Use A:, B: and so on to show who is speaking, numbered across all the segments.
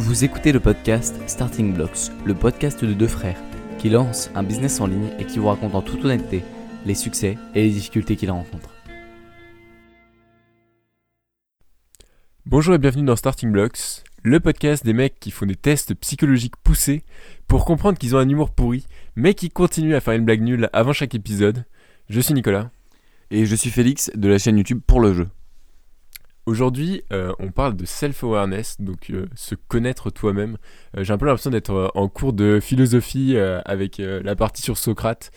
A: Vous écoutez le podcast Starting Blocks, le podcast de deux frères qui lancent un business en ligne et qui vous racontent en toute honnêteté les succès et les difficultés qu'ils rencontrent.
B: Bonjour et bienvenue dans Starting Blocks, le podcast des mecs qui font des tests psychologiques poussés pour comprendre qu'ils ont un humour pourri, mais qui continuent à faire une blague nulle avant chaque épisode. Je suis Nicolas.
C: Et je suis Félix de la chaîne YouTube Pour le jeu.
B: Aujourd'hui, euh, on parle de self-awareness, donc euh, se connaître toi-même. Euh, j'ai un peu l'impression d'être en cours de philosophie avec la partie sur Socrate.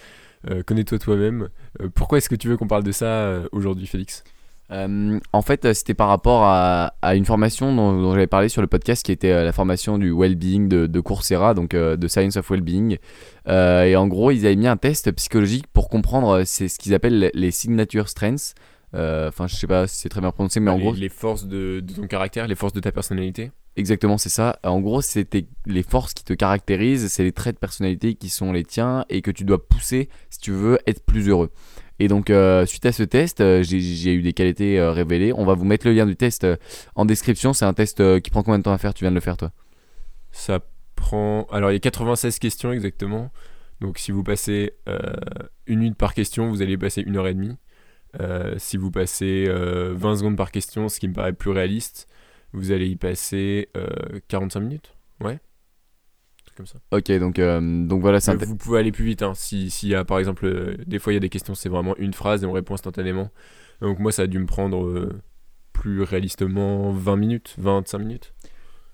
B: Connais-toi toi-même. pourquoi est-ce que tu veux qu'on parle de ça aujourd'hui, Félix?
C: En fait, c'était par rapport à, une formation dont, j'avais parlé sur le podcast qui était la formation du well-being de, Coursera, donc de Science of Well-being. et en gros, ils avaient mis un test psychologique pour comprendre ce qu'ils appellent les signature strengths. Euh, enfin, je sais pas si c'est très bien prononcé, mais en gros.
B: Les forces de, ton caractère, les forces de ta personnalité
C: Exactement, c'est ça. En gros, c'était les forces qui te caractérisent, c'est les traits de personnalité qui sont les tiens et que tu dois pousser si tu veux être plus heureux. Et donc, euh, suite à ce test, euh, j'ai eu des qualités révélées. On va vous mettre le lien du test en description. C'est un test qui prend combien de temps à faire? Tu viens de le faire, toi?
B: Ça prend. Alors, il y a 96 questions exactement. Donc, si vous passez une minute par question, vous allez passer une heure et demie. Euh, si vous passez 20 euh, secondes par question, ce qui me paraît plus réaliste, vous allez y passer 45 euh, minutes. Ouais.
C: Comme ça. Ok, donc, donc voilà.
B: c'est vous pouvez aller plus vite. Hein. S'il y a par exemple, des fois il y a des questions, c'est vraiment une phrase et on répond instantanément. Donc moi, ça a dû me prendre plus réalistement 20 minutes, 25 minutes.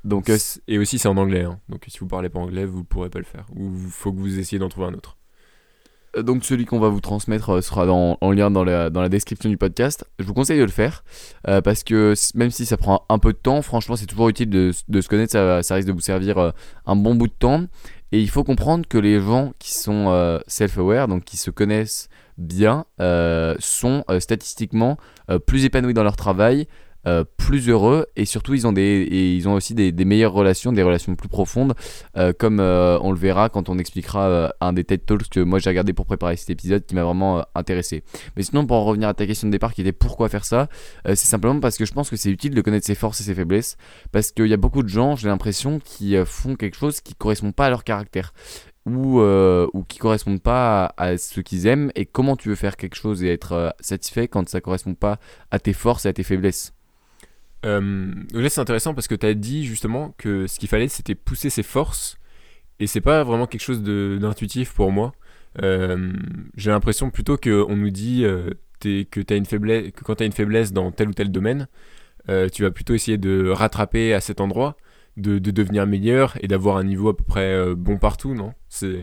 B: Donc, et aussi, c'est en anglais. Hein. Donc si vous parlez pas anglais, vous pourrez pas le faire. Ou il faut que vous essayiez d'en trouver un autre.
C: Euh, donc celui qu'on va vous transmettre euh, sera en lien dans la, description du podcast. Je vous conseille de le faire euh, parce que même si ça prend un peu de temps, franchement c'est toujours utile de, se connaître, ça, risque de vous servir un bon bout de temps. Et il faut comprendre que les gens qui sont self-aware, donc qui se connaissent bien, sont statistiquement plus épanouis dans leur travail, euh, plus heureux et surtout ils ont, des, et ils ont aussi des, meilleures relations, des relations plus profondes, euh, comme euh, on le verra quand on expliquera un des TED Talks que moi j'ai regardé pour préparer cet épisode qui m'a vraiment intéressé. Mais sinon, pour en revenir à ta question de départ qui était pourquoi faire ça, c'est simplement parce que je pense que c'est utile de connaître ses forces et ses faiblesses, parce qu'il y a beaucoup de gens, j'ai l'impression, qui font quelque chose qui correspond pas à leur caractère. Ou, ou qui correspondent pas à, ce qu'ils aiment et comment tu veux faire quelque chose et être satisfait quand ça correspond pas à tes forces et à tes faiblesses?
B: Euh, là, c'est intéressant parce que tu as dit justement que ce qu'il fallait, c'était pousser ses forces. Et c'est pas vraiment quelque chose d'intuitif pour moi. Euh, j'ai l'impression plutôt qu'on nous dit euh, que, as une faiblesse, que quand tu as une faiblesse dans tel ou tel domaine, tu vas plutôt essayer de rattraper à cet endroit, de, de devenir meilleur et d'avoir un niveau à peu près bon partout, non? C'est.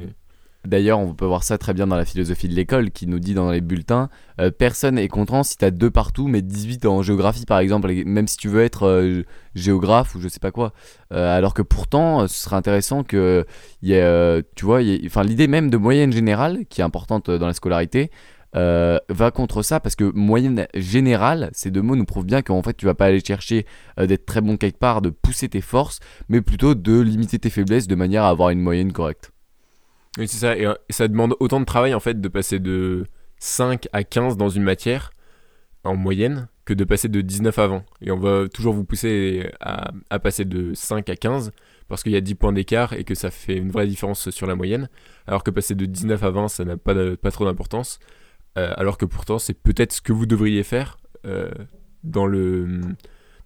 C: D'ailleurs, on peut voir ça très bien dans la philosophie de l'école qui nous dit dans les bulletins euh, personne est content si tu as deux partout, mais 18 en géographie par exemple, même si tu veux être euh, géographe ou je sais pas quoi. Euh, alors que pourtant, ce serait intéressant que y ait, tu vois, l'idée même de moyenne générale qui est importante dans la scolarité. va contre ça parce que moyenne générale, ces deux mots nous prouvent bien qu'en fait tu vas pas aller chercher d'être très bon quelque part, de pousser tes forces, mais plutôt de limiter tes faiblesses de manière à avoir une moyenne correcte.
B: Oui, c'est ça. Et, ça demande autant de travail en fait de passer de 5 à 15 dans une matière en moyenne que de passer de 19 à 20. Et on va toujours vous pousser à, passer de 5 à 15 parce qu'il y a 10 points d'écart et que ça fait une vraie différence sur la moyenne. Alors que passer de 19 à 20, ça n'a pas, pas trop d'importance. Euh, alors que pourtant, c'est peut-être ce que vous devriez faire euh, dans le.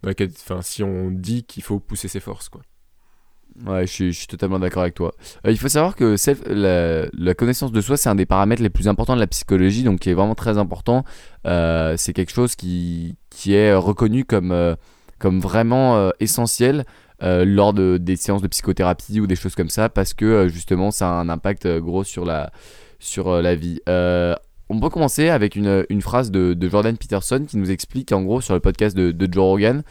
B: Dans si on dit qu'il faut pousser ses forces, quoi.
C: Ouais, je suis, totalement d'accord avec toi. Euh, il faut savoir que la, connaissance de soi, c'est un des paramètres les plus importants de la psychologie, donc qui est vraiment très important. Euh, c'est quelque chose qui, qui est reconnu comme, euh, comme vraiment essentiel lors de, des séances de psychothérapie ou des choses comme ça, parce que justement, ça a un impact gros sur la, sur la vie. on peut commencer avec une, une phrase de, de, Jordan Peterson qui nous explique en gros sur le podcast de, de Joe Rogan,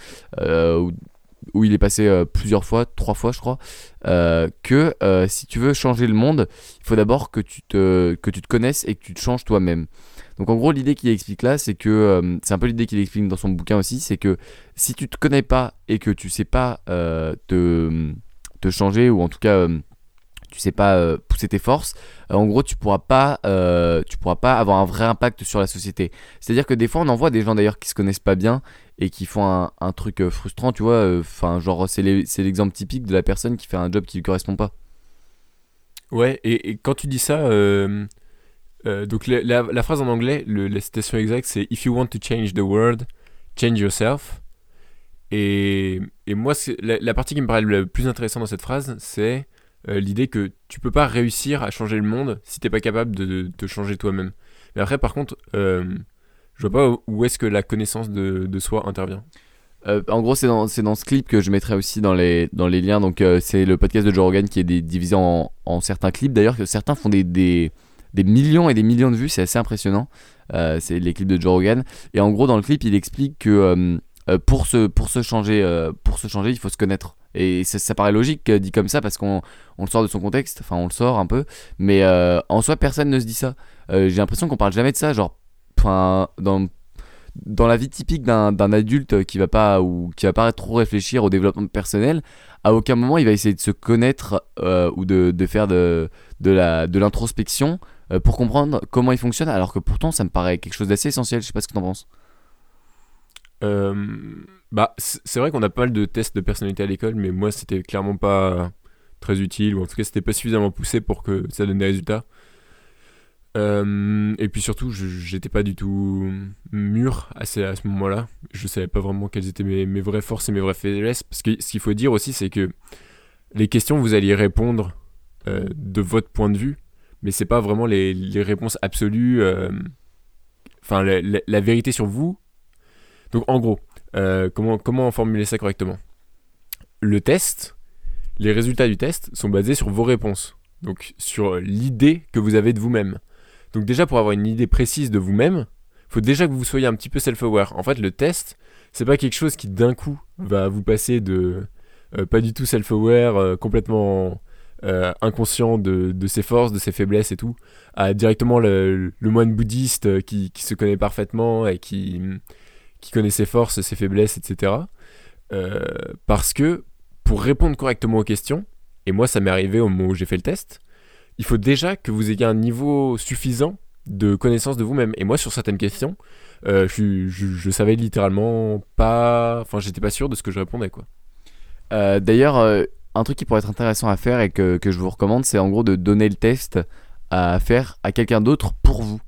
C: il est passé euh, plusieurs fois, trois fois je crois, euh, que euh, si tu veux changer le monde, il faut d'abord que, tu te, que tu te connaisses et que tu te changes toi-même. Donc en gros l'idée qu'il explique là, c'est que c'est un peu l'idée qu'il explique dans son bouquin aussi, c'est que si tu te connais pas et que tu sais pas te, te changer ou en tout cas tu sais pas pousser tes forces, en gros tu pourras pas tu pourras pas avoir un vrai impact sur la société. C'est-à-dire que des fois on en voit des gens d'ailleurs qui se connaissent pas bien et qui font un, truc euh, frustrant, tu vois. Enfin, genre, c'est l'exemple typique de la personne qui fait un job qui lui correspond pas.
B: Ouais, et, quand tu dis ça, euh, euh, donc la, la- la phrase en anglais, le- la citation exacte, c'est If you want to change the world, change yourself. Et, moi, la, la partie qui me paraît le plus intéressante dans cette phrase, c'est euh, l'idée que tu peux pas réussir à changer le monde si t'es pas capable de, te changer toi-même. Mais après, par contre, euh, je vois pas où- est-ce que la connaissance de, de soi intervient.
C: Euh, en gros, c'est dans, dans ce clip que je mettrai aussi dans les, dans les liens. Donc, euh, c'est le podcast de Joe Rogan qui est divisé en, en certains clips. D'ailleurs, certains font des, des, des millions et des millions de vues. C'est assez impressionnant. Euh, c'est les clips de Joe Rogan. Et en gros, dans le clip, il explique que pour, se, pour, se changer, pour se changer, il faut se connaître. Et ça, ça paraît logique dit comme ça parce qu'on on le sort de son contexte. Enfin, on le sort un peu. Mais en soi, personne ne se dit ça. J'ai l'impression qu'on parle jamais de ça. Genre, enfin, dans dans la vie typique d'un adulte qui va pas ou qui va pas trop réfléchir au développement personnel, à aucun moment il va essayer de se connaître euh, ou de, de faire de, de la de l'introspection euh, pour comprendre comment il fonctionne. Alors que pourtant ça me paraît quelque chose d'assez essentiel. Je sais pas ce que t'en penses.
B: Euh, bah, c'est vrai qu'on a pas mal de tests de personnalité à l'école, mais moi, c'était clairement pas très utile, ou en tout cas, c'était pas suffisamment poussé pour que ça donne des résultats. Euh, et puis surtout, j'étais pas du tout mûr à ce, moment-là. Je savais pas vraiment quelles étaient mes, vraies forces et mes vraies faiblesses. Parce que ce qu'il faut dire aussi, c'est que les questions, vous alliez répondre euh, de votre point de vue, mais c'est pas vraiment les, réponses absolues. euh, Enfin, la- vérité sur vous, donc en gros, comment formuler ça correctement? Le test, les résultats du test sont basés sur vos réponses. Donc sur l'idée que vous avez de vous-même. Donc déjà pour avoir une idée précise de vous-même, faut déjà que vous soyez un petit peu self-aware. En fait, le test, c'est pas quelque chose qui d'un coup va vous passer de euh, pas du tout self-aware, euh, complètement euh, inconscient de, ses forces, de ses faiblesses et tout, à directement le, moine bouddhiste qui, se connaît parfaitement et qui, qui connaît ses forces, ses faiblesses, etc. Parce que pour répondre correctement aux questions, et moi ça m'est arrivé au moment où j'ai fait le test, il faut déjà que vous ayez un niveau suffisant de connaissance de vous-même. Et moi sur certaines questions, euh, je, je, savais littéralement pas... Enfin j'étais pas sûr de ce que je répondais quoi.
C: Euh, D'ailleurs, euh, un truc qui pourrait être intéressant à faire et que, que je vous recommande, c'est en gros de donner le test à faire à quelqu'un d'autre pour vous.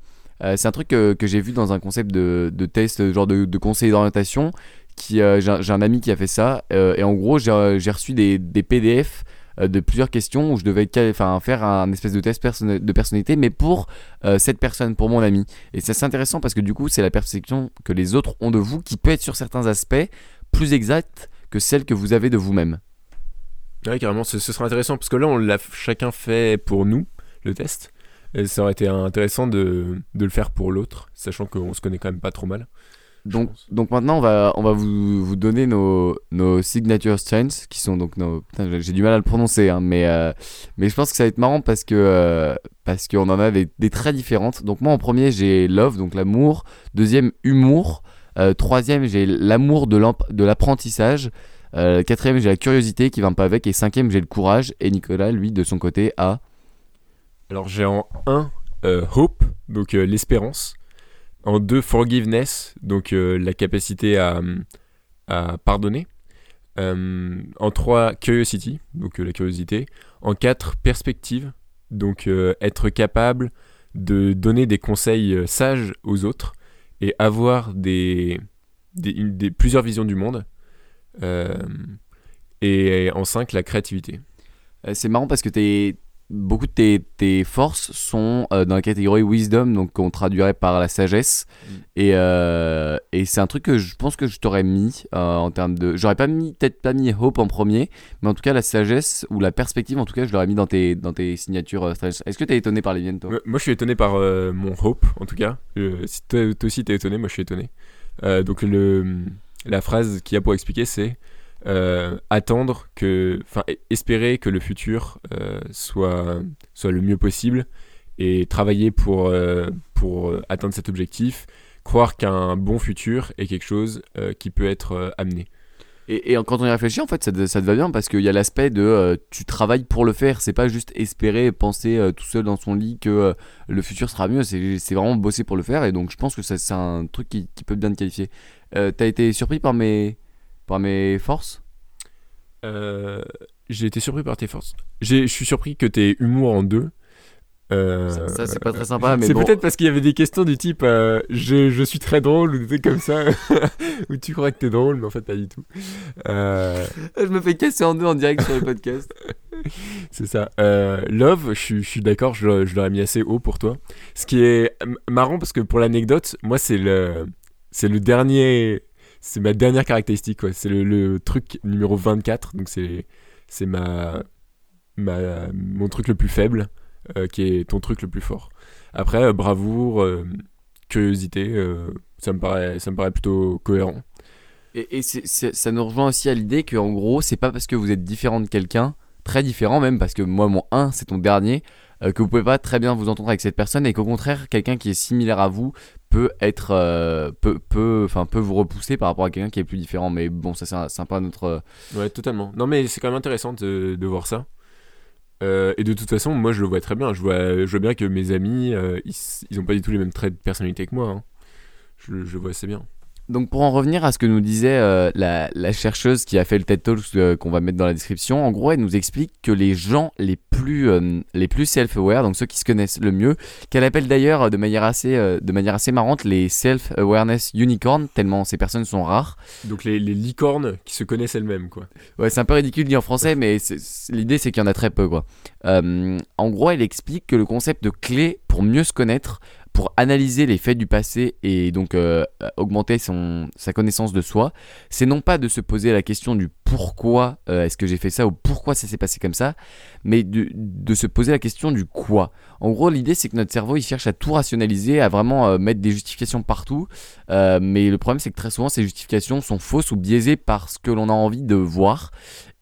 C: C'est un truc que, que j'ai vu dans un concept de, de test, genre de, de conseiller d'orientation. Qui, j'ai un- ami qui a fait ça. et en gros, j'ai reçu des, des PDF de plusieurs questions où je devais faire un espèce de test de personnalité, mais pour euh, cette personne, pour mon ami. Et c'est intéressant parce que du coup, c'est la perception que les autres ont de vous qui peut être sur certains aspects plus exacte que celle que vous avez de vous-même.
B: Ouais, carrément, ce, serait intéressant parce que là, on l'a chacun fait pour nous, le test. Et ça aurait été intéressant de, de le faire pour l'autre, sachant qu'on se connaît quand même pas trop mal.
C: Donc, donc maintenant, on va, on va vous, vous donner nos, nos signature strengths, qui sont donc nos... J'ai- du mal à le prononcer, hein, mais, euh, mais je pense que ça va être marrant parce que euh, parce qu'on en a des, des très différentes. Donc moi, en premier, j'ai love, donc l'amour. Deuxième, humour. Euh, troisième, j'ai l'amour de l'apprentissage. Quatrième, j'ai la curiosité qui va pas avec. Et cinquième, j'ai le courage. Et Nicolas, lui, de son côté, a...
B: Alors j'ai en 1 hope, donc l'espérance. En 2 forgiveness, donc euh, la capacité à, pardonner. Euh, en 3 curiosity, donc euh, la curiosité. En 4 perspective, donc être capable de donner des conseils sages aux autres et avoir des, plusieurs visions du monde. Et en 5 la créativité.
C: C'est marrant parce que t'es- beaucoup de tes, tes forces sont euh, dans la catégorie wisdom, donc qu'on traduirait par la sagesse.
B: Mm.
C: Et, euh, et c'est un truc que je pense que je t'aurais mis euh, en termes de. J'aurais pas mis peut-être pas mis hope en premier, mais en tout cas la sagesse ou la perspective, en tout cas, je l'aurais mis dans tes, dans tes signatures. Est-ce que t'es étonné par les miennes, toi?
B: Moi, je suis étonné par mon hope, en tout cas. Si toi, toi aussi t'es étonné, moi je suis étonné. Donc le, la phrase qu'il y a pour expliquer, c'est euh, attendre que, enfin, e- espérer que le futur euh, soit soit le mieux possible et travailler pour euh, pour atteindre cet objectif. Croire qu'un bon futur est quelque chose qui peut être amené.
C: Et, quand on y réfléchit, en fait, ça, te- ça va bien parce qu'il y a l'aspect de tu travailles pour le faire. C'est pas juste espérer, penser tout seul dans son lit que le futur sera mieux. C'est vraiment bosser pour le faire. Et donc, je pense que c'est un truc qui, qui peut bien te qualifier. T'as été surpris par mes, par mes forces
B: Euh, j'ai été surpris par tes forces. J'ai- Je suis surpris que t'aies humour en deux. Euh,
C: Ça, ça, c'est pas très sympa, mais
B: C'est
C: bon.
B: peut-être parce qu'il y avait des questions du type euh, je, je suis très drôle ou des trucs comme ça où tu crois que t'es drôle mais en fait pas du tout. Euh,
C: Je me fais casser en deux en direct sur le podcast.
B: c'est ça. Love, je suis, je suis d'accord, je, l'aurais- je l'aurais mis assez haut pour toi. Ce qui est marrant parce que pour l'anecdote, moi c'est le c'est le dernier c'est ma dernière caractéristique. C'est le, truc numéro 24 donc c'est c'est ma ma mon truc le plus faible euh, qui est ton truc le plus fort. Après euh, bravoure, euh, curiosité, ça me paraît ça me paraît plutôt cohérent.
C: Et, et ça nous rejoint aussi à l'idée que en gros, c'est pas parce que vous êtes différent de quelqu'un, très différent même, parce que moi, mon 1, c'est ton dernier, euh, que vous pouvez pas très bien vous entendre avec cette personne, et qu'au contraire, quelqu'un qui est similaire à vous peut être. euh, peut, enfin, peut vous repousser par rapport à quelqu'un qui est plus différent. Mais bon, ça, c'est un autre. euh,
B: Ouais, totalement. Non, mais c'est quand même intéressant de, de voir ça. Euh, et de toute façon, moi, je le vois très bien. Je vois, je vois bien que mes amis, ils, ils ont pas du tout les mêmes traits de personnalité que moi. hein. Je, je vois assez bien.
C: Donc pour en revenir à ce que nous disait euh, la, la chercheuse qui a fait le TED Talk euh, qu'on va mettre dans la description, en gros elle nous explique que les gens les plus, euh, les plus self-aware, donc ceux qui se connaissent le mieux, qu'elle appelle d'ailleurs de manière assez, de manière assez marrante les self-awareness unicorns, tellement ces personnes sont rares.
B: Donc, les, les licornes qui se connaissent elles-mêmes, quoi.
C: Ouais, c'est un peu ridicule dit en français, mais l'idée c'est qu'il y en a très peu quoi. En gros, elle explique que le concept de clé pour mieux se connaître, pour analyser les faits du passé et donc euh, augmenter son, sa connaissance de soi, c'est non pas de se poser la question du pourquoi euh, est-ce que j'ai fait ça ou pourquoi ça s'est passé comme ça, mais de, de se poser la question du quoi. En gros, l'idée c'est que notre cerveau il cherche à tout rationaliser, à vraiment euh, mettre des justifications partout, mais le problème c'est que très souvent ces justifications sont fausses ou biaisées par ce que l'on a envie de voir.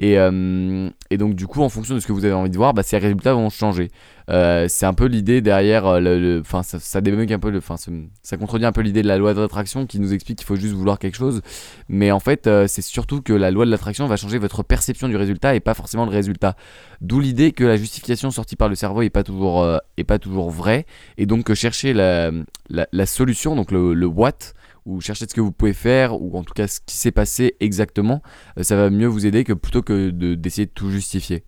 C: Et, euh, et donc du coup, en fonction de ce que vous avez envie de voir, bah, ces résultats vont changer. Euh, c'est un peu l'idée derrière, euh, le, enfin ça, ça un peu, enfin ça, contredit un peu l'idée de la loi de l'attraction qui nous explique qu'il faut juste vouloir quelque chose. Mais en fait, c'est surtout que la loi de l'attraction va changer votre perception du résultat et pas forcément le résultat. D'où l'idée que la justification sortie par le cerveau est pas toujours, est pas toujours vraie. Et donc que chercher la, la, solution, donc le what, ou chercher ce que vous pouvez faire, ou en tout cas ce qui s'est passé exactement, euh, ça va mieux vous aider que plutôt que de- d'essayer de tout justifier.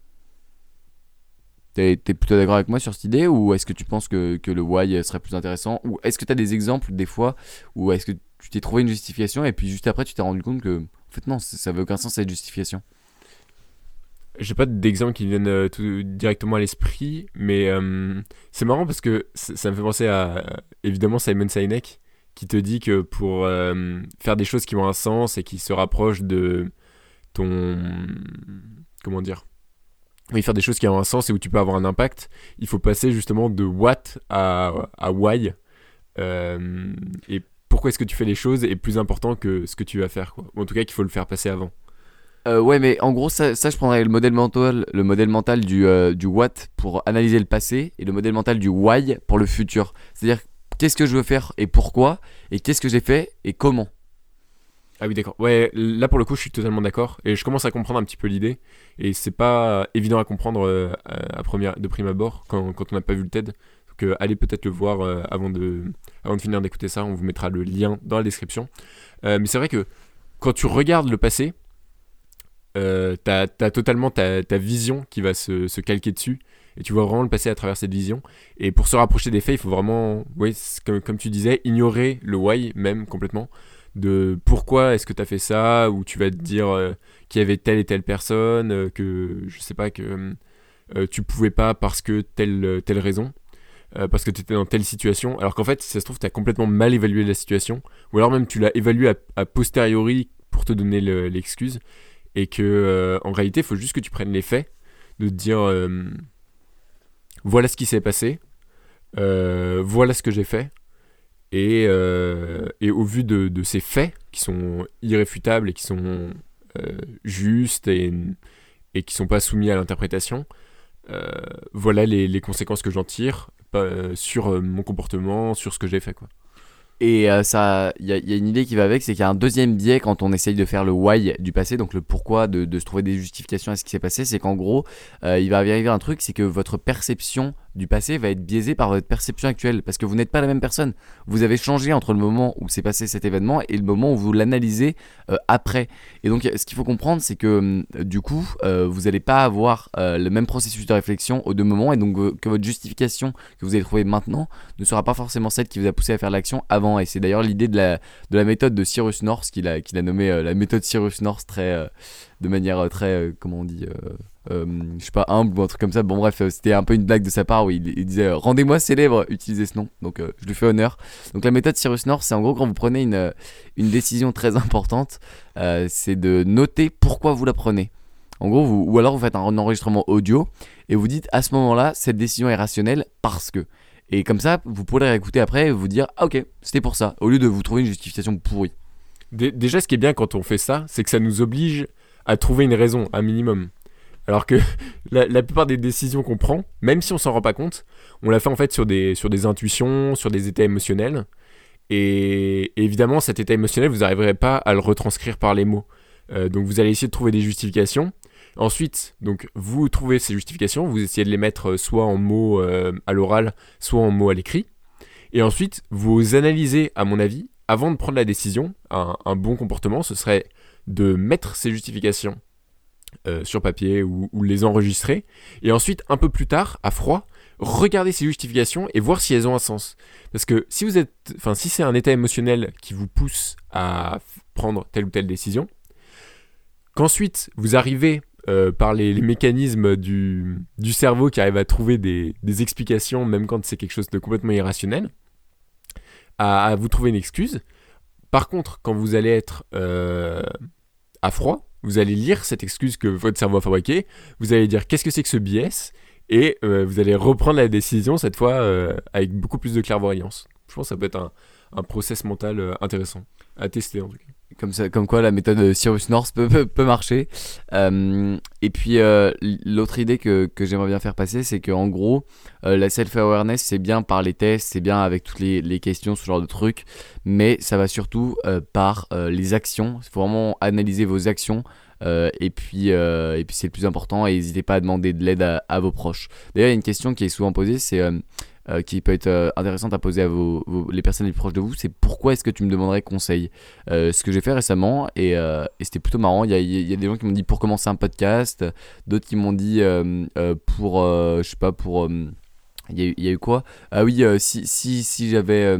C: T'es plutôt d'accord avec moi sur cette idée ou est-ce que tu penses que, que le why serait plus intéressant Ou est-ce que tu as des exemples des fois où est-ce que tu t'es trouvé une justification et puis juste après tu t'es rendu compte que en fait non, ça veut aucun sens cette justification?
B: J'ai pas d'exemple qui viennent euh, tout directement à l'esprit, mais euh, c'est marrant parce que ça me fait penser à évidemment Simon Sinek qui te dit que pour euh, faire des choses qui ont un sens et qui se rapprochent de ton comment dire oui, faire des choses qui ont un sens et où tu peux avoir un impact, il faut passer justement de what à, why. Euh, et pourquoi est-ce que tu fais les choses est plus important que ce que tu vas faire. Quoi. En tout cas, qu'il faut le faire passer avant.
C: Euh, ouais, mais en gros, ça, je prendrais le modèle mental, le modèle mental du, du what pour analyser le passé et le modèle mental du why pour le futur. C'est-à-dire, qu'est-ce que je veux faire et pourquoi, et qu'est-ce que j'ai fait et comment.
B: Ah oui, d'accord. Ouais, là pour le coup, je suis totalement d'accord. Et je commence à comprendre un petit peu l'idée. Et c'est pas évident à comprendre euh, première, de prime abord quand, quand on n'a pas vu le TED. Donc euh, allez peut-être le voir euh, avant, de, avant de finir d'écouter ça. On vous mettra le lien dans la description. Mais c'est vrai que quand tu regardes le passé, t'as as totalement ta, ta vision qui va se, se calquer dessus. Et tu vois vraiment le passé à travers cette vision. Et pour se rapprocher des faits, il faut vraiment, c'est comme, tu disais, ignorer le why même complètement de pourquoi est-ce que tu as fait ça, ou tu vas te dire euh, qu'il y avait telle et telle personne, euh, que je sais pas, que euh, tu pouvais pas parce que telle, telle raison, euh, parce que tu étais dans telle situation, alors qu'en fait, ça se trouve, tu as complètement mal évalué la situation, ou alors même tu l'as évalué à, posteriori pour te donner le- l'excuse, et que euh, en réalité, il faut juste que tu prennes les faits, de te dire euh, voilà ce qui s'est passé, euh, voilà ce que j'ai fait. Et, euh, au vu de, ces faits qui sont irréfutables et qui sont euh, justes et, et qui sont pas soumis à l'interprétation, voilà les, les conséquences que j'en tire sur mon comportement, sur ce que j'ai fait. Quoi.
C: Et euh, ça, il y, a- une idée qui va avec, c'est qu'il y a un deuxième biais quand on essaye de faire le why du passé, donc le pourquoi de, de se trouver des justifications à ce qui s'est passé, c'est qu'en gros, euh, il va arriver un truc, c'est que votre perception du passé va être biaisé par votre perception actuelle parce que vous n'êtes pas la même personne. Vous avez changé entre le moment où s'est passé cet événement et le moment où vous l'analysez euh, après. Et donc ce qu'il faut comprendre c'est que hum, du coup euh, vous n'allez pas avoir euh, le même processus de réflexion aux deux moments et donc euh, que votre justification que vous allez trouver maintenant ne sera pas forcément celle qui vous a poussé à faire l'action avant. Et c'est d'ailleurs l'idée de la, de la méthode de Cyrus North qu'il a, a nommé euh, la méthode Cyrus North très, euh, de manière euh, très, euh, comment on dit, euh, je sais pas, humble ou un truc comme ça. Bon, bref, euh, c'était un peu une blague de sa part où il, disait euh, Rendez-moi célèbre, utilisez ce nom. Donc, euh, je lui fais honneur. Donc, la méthode Cyrus North, c'est en gros quand vous prenez une, une décision très importante, c'est de noter pourquoi vous la prenez. En gros, ou alors vous faites un enregistrement audio et vous dites à ce moment-là, cette décision est rationnelle parce que. Et comme ça, vous pourrez réécouter après et vous dire Ah, ok, c'était pour ça, au lieu de vous trouver une justification pourrie.
B: Dé- Déjà, ce qui est bien quand on fait ça, c'est que ça nous oblige à trouver une raison, un minimum. Alors que la, plupart des décisions qu'on prend, même si on s'en rend pas compte, on l'a fait en fait sur des, intuitions, sur des états émotionnels. Et, évidemment, cet état émotionnel, vous n'arriverez pas à le retranscrire par les mots. Euh, donc vous allez essayer de trouver des justifications. Ensuite, donc vous trouvez ces justifications, vous essayez de les mettre euh, soit en mots euh, à l'oral, soit en mots à l'écrit. Et ensuite, vous analysez, à mon avis, avant de prendre la décision, un bon comportement, ce serait de mettre ces justifications euh, sur papier ou, les enregistrer. Et ensuite, un peu plus tard, à froid, regarder ces justifications et voir si elles ont un sens. Parce que si vous êtes, enfin, si c'est un état émotionnel qui vous pousse à prendre telle ou telle décision, qu'ensuite vous arrivez euh, par les, mécanismes du, cerveau qui arrivent à trouver des, explications, même quand c'est quelque chose de complètement irrationnel, à, à vous trouver une excuse. Par contre, quand vous allez être euh, à froid, vous allez lire cette excuse que votre cerveau a fabriquée, vous allez dire qu'est-ce que c'est que ce biais, et euh, vous allez reprendre la décision cette fois euh, avec beaucoup plus de clairvoyance. Je pense que ça peut être un, un process mental euh, intéressant à tester en tout cas.
C: Comme, ça, comme quoi la méthode de Cyrus North peut, peut, marcher. Euh, et puis euh, l'autre idée que, que j'aimerais bien faire passer, c'est qu'en gros, euh, la self-awareness, c'est bien par les tests, c'est bien avec toutes les, les questions, ce genre de trucs, mais ça va surtout par les actions. Il faut vraiment analyser vos actions. et puis, puis c'est le plus important, et n'hésitez pas à demander de l'aide à, vos proches. D'ailleurs, il y a une question qui est souvent posée, c'est euh, qui peut être euh, intéressante à poser à vos, les personnes les plus proches de vous, c'est pourquoi est-ce que tu me demanderais conseil? Euh, ce que j'ai fait récemment et, c'était plutôt marrant. Il y a, y a des gens qui m'ont dit pour commencer un podcast, d'autres qui m'ont dit pour, je sais pas, pour. il y, y a eu quoi? Ah oui, si, si, si j'avais.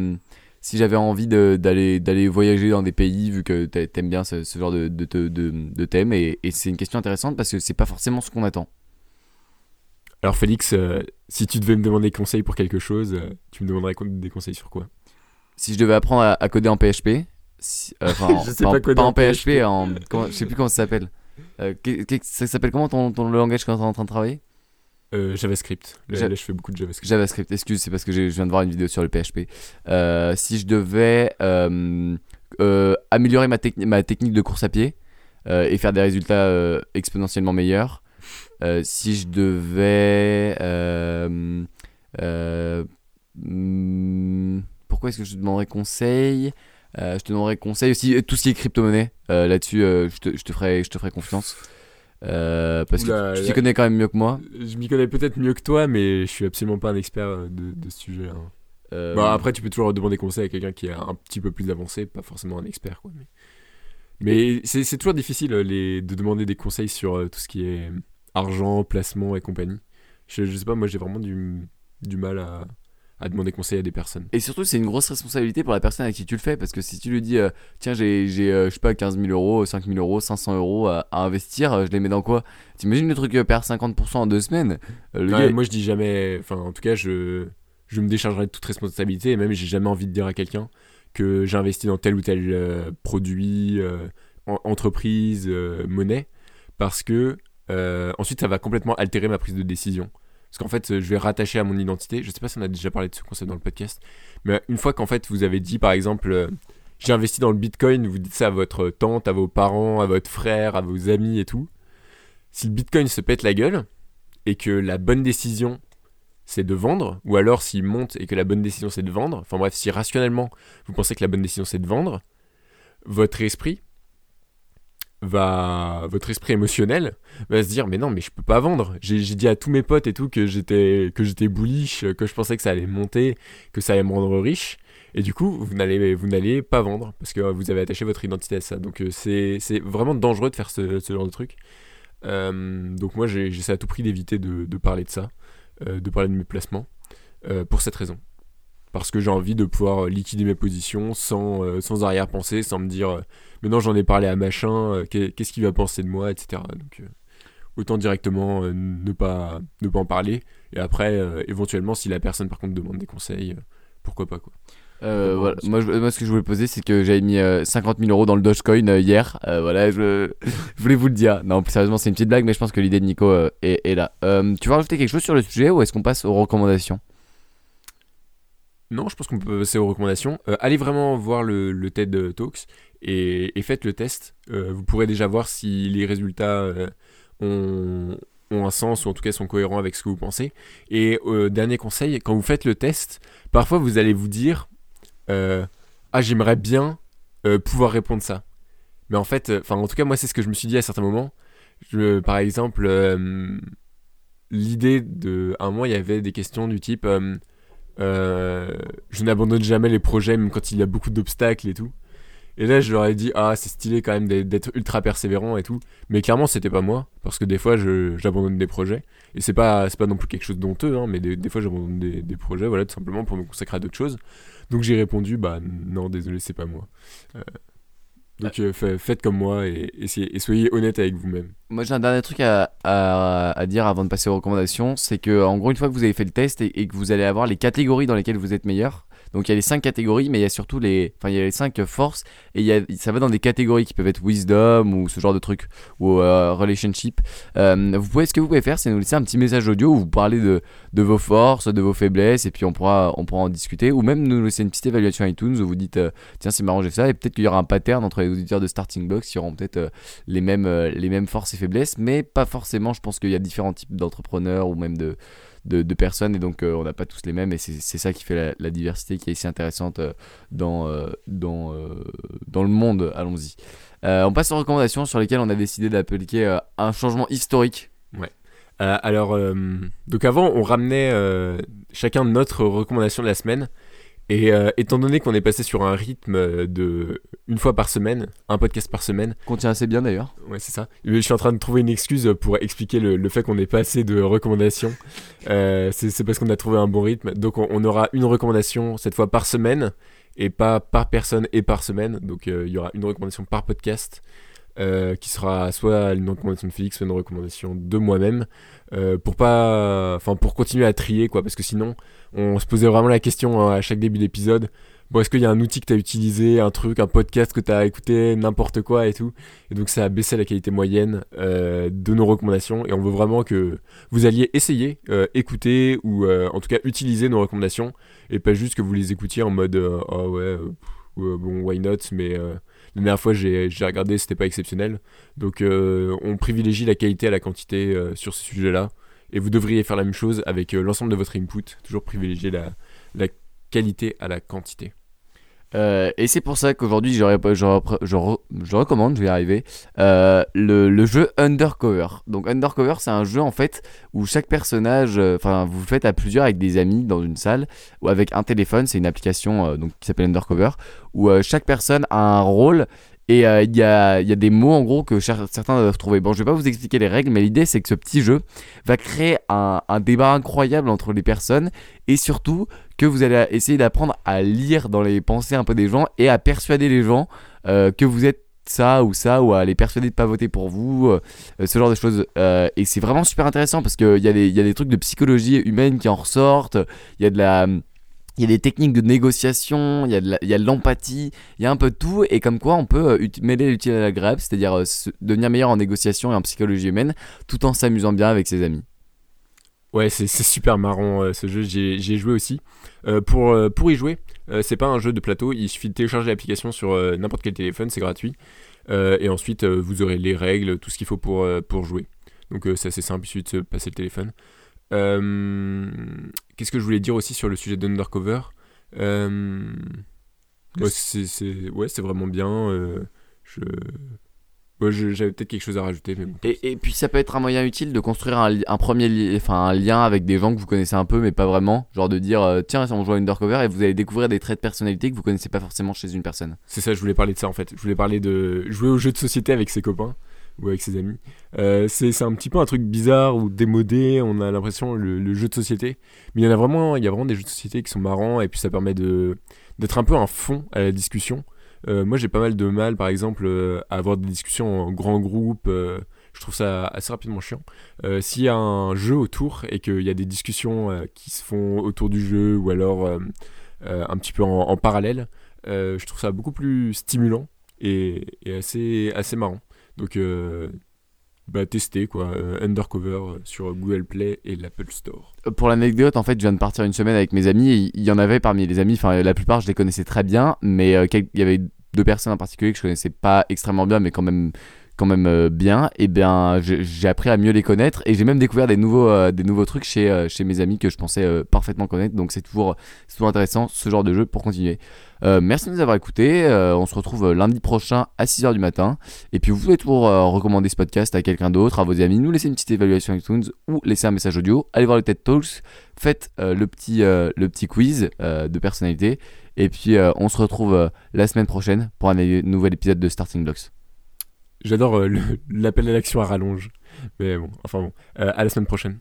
C: si j'avais envie d'aller voyager dans des pays, vu que t'a- t'aimes bien ce, genre de, de, de, thème, et, et c'est une question intéressante parce que c'est pas forcément ce qu'on attend.
B: Alors Félix, si tu devais me demander conseil pour quelque chose, euh, tu me demanderais des conseils sur quoi?
C: Si je devais apprendre à, à coder en PHP, si- euh,
B: Je sais
C: en-
B: pas coder
C: pas
B: en
C: en PHP,
B: PHP.
C: en, comment- je sais plus comment ça s'appelle. Euh, ça s'appelle comment ton, ton langage que tu es en train de travailler?
B: Euh, JavaScript. Là,
C: Ja-
B: là, je fais beaucoup de JavaScript.
C: JavaScript, excuse, c'est parce que je viens de voir une vidéo sur le PHP. Si je devais améliorer ma, techni- ma technique de course à pied et faire des résultats exponentiellement meilleurs, euh, si je devais... euh, euh, hmm, pourquoi est-ce que je te demanderais conseil? Je te demanderais conseil aussi, tout ce qui est crypto-monnaie. Là-dessus, je, te, je, te ferai, je te ferai confiance. Euh, parce
B: Oula,
C: que tu t'y connais quand même mieux que moi.
B: Je m'y connais peut-être mieux que toi, mais je suis absolument pas un expert de, de ce sujet. hein.
C: Euh,
B: Bah, après, tu peux toujours demander conseil à quelqu'un qui est un petit peu plus avancé, pas forcément un expert. Quoi, mais mais c'est toujours difficile les, de demander des conseils sur tout ce qui est argent, placement et compagnie. Je, je sais pas, moi j'ai vraiment du, du mal à, à demander conseil à des personnes.
C: Et surtout, c'est une grosse responsabilité pour la personne à qui tu le fais. Parce que si tu lui dis, euh, tiens, j'ai, j'ai euh, je sais pas, 15 000 euros, 5 000 euros, 500 euros à, à investir, euh, je les mets dans quoi? T'imagines le truc perd 50% en deux semaines? Le
B: Ouais,
C: gars,
B: moi je dis jamais, enfin en tout cas je, je me déchargerai de toute responsabilité et même j'ai jamais envie de dire à quelqu'un que j'ai investi dans tel ou tel produit, en- entreprise, monnaie, parce que euh, ensuite ça va complètement altérer ma prise de décision. Parce qu'en fait euh, je vais rattacher à mon identité, je sais pas si on a déjà parlé de ce concept dans le podcast, mais une fois qu'en fait vous avez dit par exemple euh, j'ai investi dans le bitcoin, vous dites ça à votre tante, à vos parents, à votre frère, à vos amis et tout, si le bitcoin se pète la gueule, et que la bonne décision c'est de vendre, ou alors s'il monte et que la bonne décision c'est de vendre, enfin bref, si rationnellement vous pensez que la bonne décision c'est de vendre, votre esprit va votre esprit émotionnel va se dire mais non mais je peux pas vendre. J'ai dit à tous mes potes et tout que j'étais que j'étais bullish que je pensais que ça allait monter que ça allait me rendre riche. Et du coup vous n'allez pas vendre parce que vous avez attaché votre identité à ça. Donc euh, c'est vraiment dangereux de faire ce, genre de truc. Euh, donc moi j'essaie à tout prix d'éviter de, parler de ça euh, de parler de mes placements pour cette raison parce que j'ai envie de pouvoir liquider mes positions sans, euh, sans arrière-pensée, sans me dire euh, mais non j'en ai parlé à machin, euh, qu'est- qu'est-ce qu'il va penser de moi, etc. Donc euh, autant directement euh, ne, pas, ne pas en parler, et après euh, éventuellement si la personne par contre demande des conseils, euh, pourquoi pas quoi.
C: Euh, voilà. moi, je- moi, ce que je voulais poser, c'est que j'avais mis euh, 50 000 euros dans le Dogecoin euh, hier. Euh, voilà, je... je voulais vous le dire. Non, plus sérieusement, c'est une petite blague, mais je pense que l'idée de Nico euh, est, est là. Euh, tu veux rajouter quelque chose sur le sujet ou est-ce qu'on passe aux recommandations?
B: Non, je pense qu'on peut passer aux recommandations. Euh, allez vraiment voir le, TED Talks et, faites le test. Euh, vous pourrez déjà voir si les résultats euh, ont, un sens ou en tout cas sont cohérents avec ce que vous pensez. Et dernier conseil, quand vous faites le test, parfois vous allez vous dire Ah, j'aimerais bien pouvoir répondre ça. Mais en fait, enfin, en tout cas, moi, c'est ce que je me suis dit à certains moments. Par exemple, l'idée de. À un moment, il y avait des questions du type. Euh, je n'abandonne jamais les projets, même quand il y a beaucoup d'obstacles et tout. Et là, je leur ai dit, ah, c'est stylé quand même d'être- ultra persévérant et tout. Mais clairement, c'était pas moi, parce que des fois, j'abandonne des projets. Et c'est pas, pas non plus quelque chose d'honteux, hein, mais des, des fois, j'abandonne des, des projets, voilà, tout simplement pour me consacrer à d'autres choses. Donc j'ai répondu, bah non, désolé, c'est pas moi. Euh, donc euh, fa- faites comme moi et, essayez- et soyez honnête avec vous-même.
C: Moi, j'ai un dernier truc à, à- dire avant de passer aux recommandations. C'est que, en gros, une fois que vous avez fait le test et que vous allez avoir les catégories dans lesquelles vous êtes meilleur. Donc, il y a les 5 catégories, mais il y a surtout les, enfin, il y a les 5 forces. Et il y a, ça va dans des catégories qui peuvent être wisdom ou ce genre de trucs, ou euh, relationship. Euh, vous pouvez, ce que vous pouvez faire, c'est nous laisser un petit message audio où vous parlez de, de vos forces, de vos faiblesses, et puis on pourra, on pourra en discuter. Ou même nous laisser une petite évaluation iTunes où vous dites, euh, tiens, c'est marrant, j'ai ça. Et peut-être qu'il y aura un pattern entre les auditeurs de Starting Blocks qui auront peut-être les mêmes, les mêmes forces et faiblesses, mais pas forcément. Je pense qu'il y a différents types d'entrepreneurs ou même de, de, personnes, et donc euh, on n'a pas tous les mêmes, et c'est ça qui fait la, diversité qui est si intéressante euh, dans, euh, dans, dans le monde. Allons-y. On passe aux recommandations sur lesquelles on a décidé d'appliquer un changement historique.
B: Euh, alors, donc avant, on ramenait chacun notre recommandation de la semaine. Et euh, étant donné qu'on est passé sur un rythme euh, de une fois par semaine, un podcast par semaine,
C: Qu'on tient assez bien d'ailleurs.
B: ouais c'est ça. Je suis en train de trouver une excuse pour expliquer le, le fait qu'on ait pas assez de recommandations. Euh, c'est parce qu'on a trouvé un bon rythme. Donc on, on aura une recommandation cette fois par semaine et pas par personne et par semaine. Donc il y aura une recommandation par podcast. euh, qui sera soit une recommandation de Félix, soit une recommandation de moi-même, euh, pour pas, enfin pour continuer à trier quoi, parce que sinon on se posait vraiment la question hein, à chaque début d'épisode. Bon, est-ce qu'il y a un outil que tu as utilisé, un truc, un podcast que tu as écouté, n'importe quoi et tout? Et donc ça a baissé la qualité moyenne euh, de nos recommandations et on veut vraiment que vous alliez essayer, euh, écouter ou euh, en tout cas utiliser nos recommandations et pas juste que vous les écoutiez en mode oh ouais, bon, why not, mais la dernière fois j'ai regardé, c'était pas exceptionnel. Donc on privilégie la qualité à la quantité sur ce sujet-là et vous devriez faire la même chose avec euh, l'ensemble de votre input, toujours privilégier la, qualité à la quantité.
C: Euh, et c'est pour ça qu'aujourd'hui, je, recommande, je vais y arriver, euh, le, jeu Undercover. Donc Undercover, c'est un jeu en fait où chaque personnage, enfin vous le faites à plusieurs avec des amis dans une salle ou avec un téléphone. C'est une application donc, qui s'appelle Undercover où chaque personne a un rôle. Et euh, il y, a, des mots en gros que certains doivent trouver. Bon, je vais pas vous expliquer les règles, mais l'idée c'est que ce petit jeu va créer un, débat incroyable entre les personnes et surtout que vous allez essayer d'apprendre à lire dans les pensées un peu des gens et à persuader les gens euh, que vous êtes ça ou ça ou à les persuader de pas voter pour vous, euh, ce genre de choses. Et c'est vraiment super intéressant parce qu'il y, y a des trucs de psychologie humaine qui en ressortent, il y a de la... Il y a des techniques de négociation, il y a de l'empathie, il y a un peu de tout, et comme quoi on peut euh, mêler l'utile à l'agréable, c'est-à-dire euh, devenir meilleur en négociation et en psychologie humaine, tout en s'amusant bien avec ses amis.
B: Ouais, c'est super marrant euh, ce jeu, j'y ai j'y ai joué aussi. Euh, pour, y jouer, c'est pas un jeu de plateau, il suffit de télécharger l'application sur n'importe quel téléphone, c'est gratuit. Et ensuite, vous aurez les règles, tout ce qu'il faut pour, pour jouer. Donc c'est assez simple, il suffit de se passer le téléphone. Euh, Qu'est-ce que je voulais dire aussi sur le sujet d'Undercover? Euh, ouais, c'est ouais, vraiment bien. euh, je... Ouais, je- j'avais peut-être quelque chose à rajouter, mais bon.
C: Et, et puis ça peut être un moyen utile de construire un, premier enfin, un lien avec des gens que vous connaissez un peu mais pas vraiment. Genre de dire euh, tiens on joue à Undercover et vous allez découvrir des traits de personnalité que vous connaissez pas forcément chez une personne.
B: C'est ça, je voulais parler de ça en fait. Je voulais parler de jouer aux jeux de société avec ses copains ou avec ses amis. Euh, c'est un petit peu un truc bizarre ou démodé, on a l'impression le, jeu de société. Mais il y en a vraiment, il y a vraiment des jeux de société qui sont marrants et puis ça permet d'être un peu un fond à la discussion. Euh, moi j'ai pas mal de mal par exemple euh, à avoir des discussions en grand groupe. euh, je trouve ça assez rapidement chiant. S'il y a un jeu autour et qu'il y a des discussions qui se font autour du jeu ou alors un petit peu en, parallèle, je trouve ça beaucoup plus stimulant et, et assez, assez marrant. Donc, euh, bah, tester quoi, euh, Undercover euh, sur Google Play et l'Apple Store.
C: Pour l'anecdote, en fait, je viens de partir une semaine avec mes amis. Il y en avait parmi les amis, enfin, la plupart, je les connaissais très bien, mais il y avait deux personnes en particulier que je connaissais pas extrêmement bien, mais quand même, quand même euh, bien. Et bien, j'ai appris à mieux les connaître et j'ai même découvert des nouveaux, euh, des nouveaux trucs chez, euh, chez mes amis que je pensais parfaitement connaître. Donc, c'est toujours, toujours intéressant ce genre de jeu pour continuer. Merci de nous avoir écoutés. On se retrouve lundi prochain à 6h du matin. Et puis, vous pouvez toujours recommander ce podcast à quelqu'un d'autre, à vos amis, nous laisser une petite évaluation iTunes ou laisser un message audio. Allez voir le TED Talks faites le, petit, le petit quiz de personnalité. Et puis, on se retrouve la semaine prochaine pour un nouvel épisode de Starting Blocks.
B: J'adore euh, l'appel à l'action à rallonge. Mais bon, enfin bon, Euh, à la semaine prochaine.